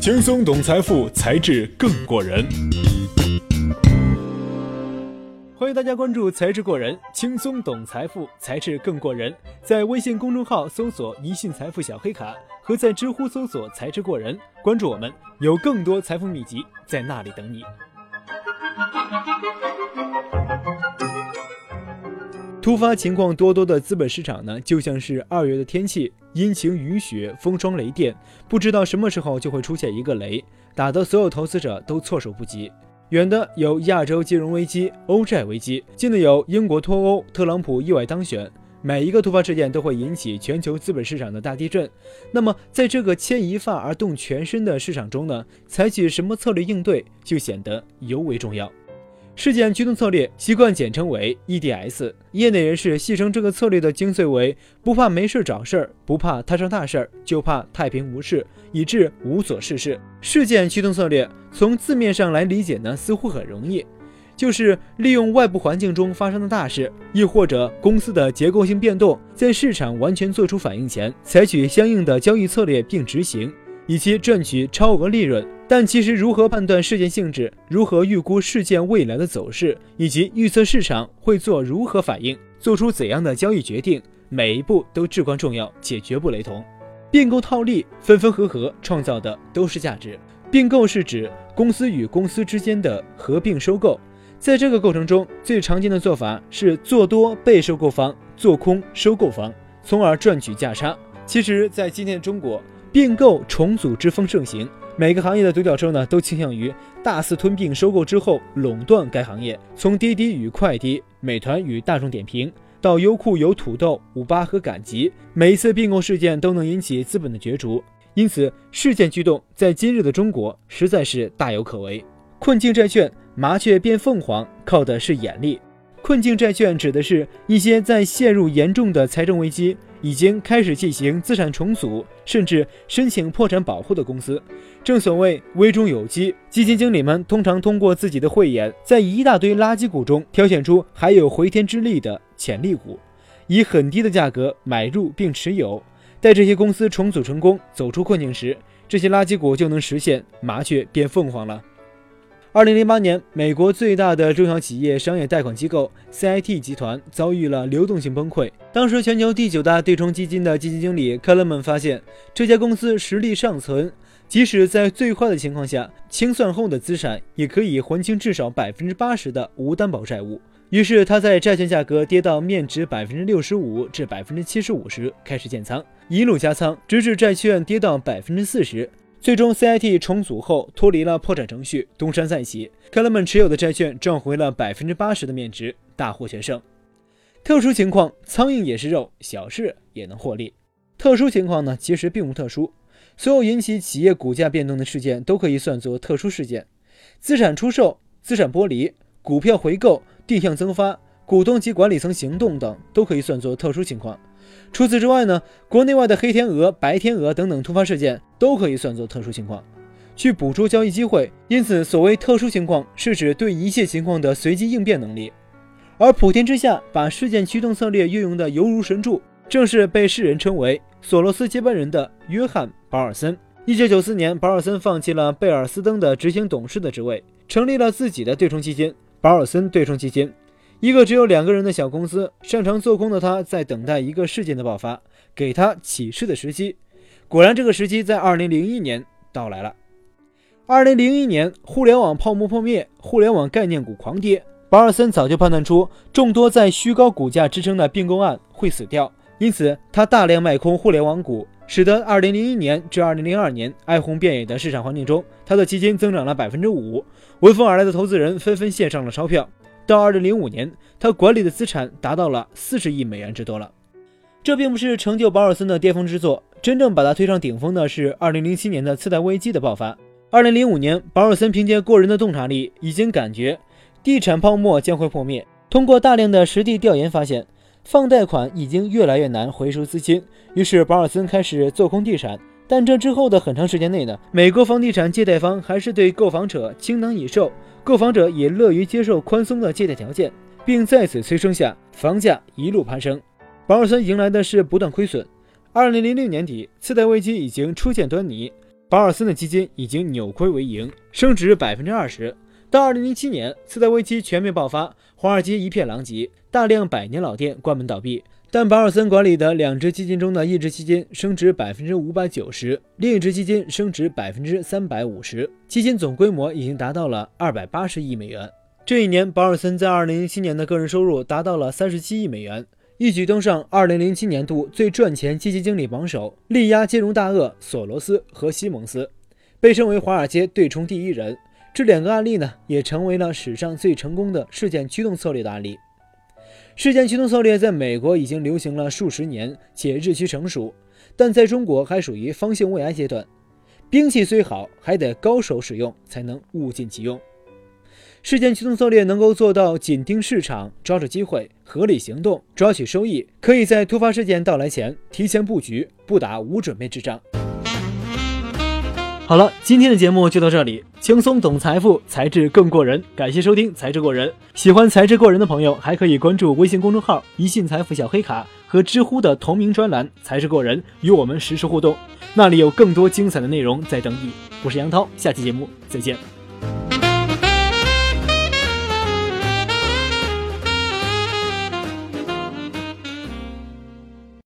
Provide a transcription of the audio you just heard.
轻松懂财富，才智更过人。欢迎大家关注“才智过人”，轻松懂财富，才智更过人。在微信公众号搜索“一信财富小黑卡”，和在知乎搜索“才智过人”，关注我们，有更多财富秘籍在那里等你。突发情况多多的资本市场呢，就像是二月的天气，阴晴雨雪，风霜雷电，不知道什么时候就会出现一个雷，打得所有投资者都措手不及。远的有亚洲金融危机、欧债危机；近的有英国脱欧、特朗普意外当选。每一个突发事件都会引起全球资本市场的大地震。那么，在这个牵一发而动全身的市场中呢，采取什么策略应对就显得尤为重要。事件驱动策略习惯简称为 EDS，业内人士戏称这个策略的精髓为：不怕没事找事儿，不怕摊上大事儿，就怕太平无事，以致无所事事。事件驱动策略从字面上来理解呢，似乎很容易，就是利用外部环境中发生的大事，亦或者公司的结构性变动，在市场完全做出反应前，采取相应的交易策略并执行。以期赚取超额利润，但其实如何判断事件性质，如何预估事件未来的走势，以及预测市场会做如何反应，做出怎样的交易决定，每一步都至关重要且绝不雷同。并购套利，分分合合创造的都是价值。并购是指公司与公司之间的合并收购，在这个过程中，最常见的做法是做多被收购方，做空收购方，从而赚取价差。其实，在今天的中国。并购重组之风盛行，每个行业的独角兽呢都倾向于大肆吞并收购之后垄断该行业。从滴滴与快滴、美团与大众点评到优酷有土豆、五八和赶集，每一次并购事件都能引起资本的角逐。因此，事件驱动在今日的中国实在是大有可为。困境债券麻雀变凤凰，靠的是眼力。困境债券指的是一些在陷入严重的财政危机。已经开始进行资产重组，甚至申请破产保护的公司，正所谓危中有机。基金经理们通常通过自己的慧眼，在一大堆垃圾股中挑选出还有回天之力的潜力股，以很低的价格买入并持有。待这些公司重组成功，走出困境时，这些垃圾股就能实现麻雀变凤凰了。二零零八年，美国最大的中小企业商业贷款机构 CIT 集团遭遇了流动性崩溃。当时，全球第九大对冲基金的基金经理克勒曼发现，这家公司实力尚存，即使在最坏的情况下，清算后的资产也可以还清至少百分之八十的无担保债务。于是，他在债券价格跌到面值百分之六十五至百分之七十五时开始建仓，一路加仓，直至债券跌到百分之四十。最终，CIT 重组后脱离了破产程序，东山再起。克莱曼持有的债券赚回了百分之八十的面值，大获全胜。特殊情况，苍蝇也是肉，小事也能获利。特殊情况呢，其实并不特殊。所有引起企业股价变动的事件都可以算作特殊事件。资产出售、资产剥离、股票回购、定向增发、股东及管理层行动等，都可以算作特殊情况。除此之外呢，国内外的黑天鹅、白天鹅等等突发事件都可以算作特殊情况，去捕捉交易机会。因此，所谓特殊情况，是指对一切情况的随机应变能力。而普天之下把事件驱动策略运用的犹如神助，正是被世人称为索罗斯接班人的约翰·保尔森。一九九四年，保尔森放弃了贝尔斯登的执行董事的职位，成立了自己的对冲基金——保尔森对冲基金。一个只有两个人的小公司，擅长做空的他，在等待一个事件的爆发，给他启示的时机。果然，这个时机在二零零一年到来了。二零零一年，互联网泡沫破灭，互联网概念股狂跌。保尔森早就判断出，众多在虚高股价支撑的并购案会死掉，因此他大量卖空互联网股，使得二零零一年至二零零二年哀鸿遍野的市场环境中，他的基金增长了百分之五。闻风而来的投资人纷纷献上了钞票。到二零零五年，他管理的资产达到了四十亿美元之多了。这并不是成就保尔森的巅峰之作，真正把他推上顶峰的是二零零七年的次贷危机的爆发。二零零五年，保尔森凭借过人的洞察力，已经感觉地产泡沫将会破灭。通过大量的实地调研，发现放贷款已经越来越难回收资金，于是保尔森开始做空地产。但这之后的很长时间内呢，美国房地产借贷方还是对购房者倾囊以售。购房者也乐于接受宽松的借贷条件，并在此催生下房价一路攀升。保尔森迎来的是不断亏损。二零零六年底，次贷危机已经初见端倪。保尔森的基金已经扭亏为盈，升值百分之二十。到二零零七年，次贷危机全面爆发，华尔街一片狼藉，大量百年老店关门倒闭。但保尔森管理的两只基金中的一只基金升值百分之五百九十，另一只基金升值百分之三百五十，基金总规模已经达到了二百八十亿美元。这一年，保尔森在二零零七年的个人收入达到了三十七亿美元，一举登上二零零七年度最赚钱基金经理榜首，力压金融大鳄索罗斯和西蒙斯，被称为华尔街对冲第一人。这两个案例呢，也成为了史上最成功的事件驱动策略的案例。事件驱动策略在美国已经流行了数十年，且日趋成熟，但在中国还属于方兴未艾阶段。兵器虽好，还得高手使用才能物尽其用。事件驱动策略能够做到紧盯市场，抓住机会，合理行动，抓取收益，可以在突发事件到来前提前布局，不打无准备之仗。好了，今天的节目就到这里。轻松懂财富，才智更过人。感谢收听《才智过人》，喜欢才智过人的朋友还可以关注微信公众号“一信财富小黑卡”和知乎的同名专栏“才智过人”，与我们实时互动。那里有更多精彩的内容在等你。我是杨涛，下期节目再见。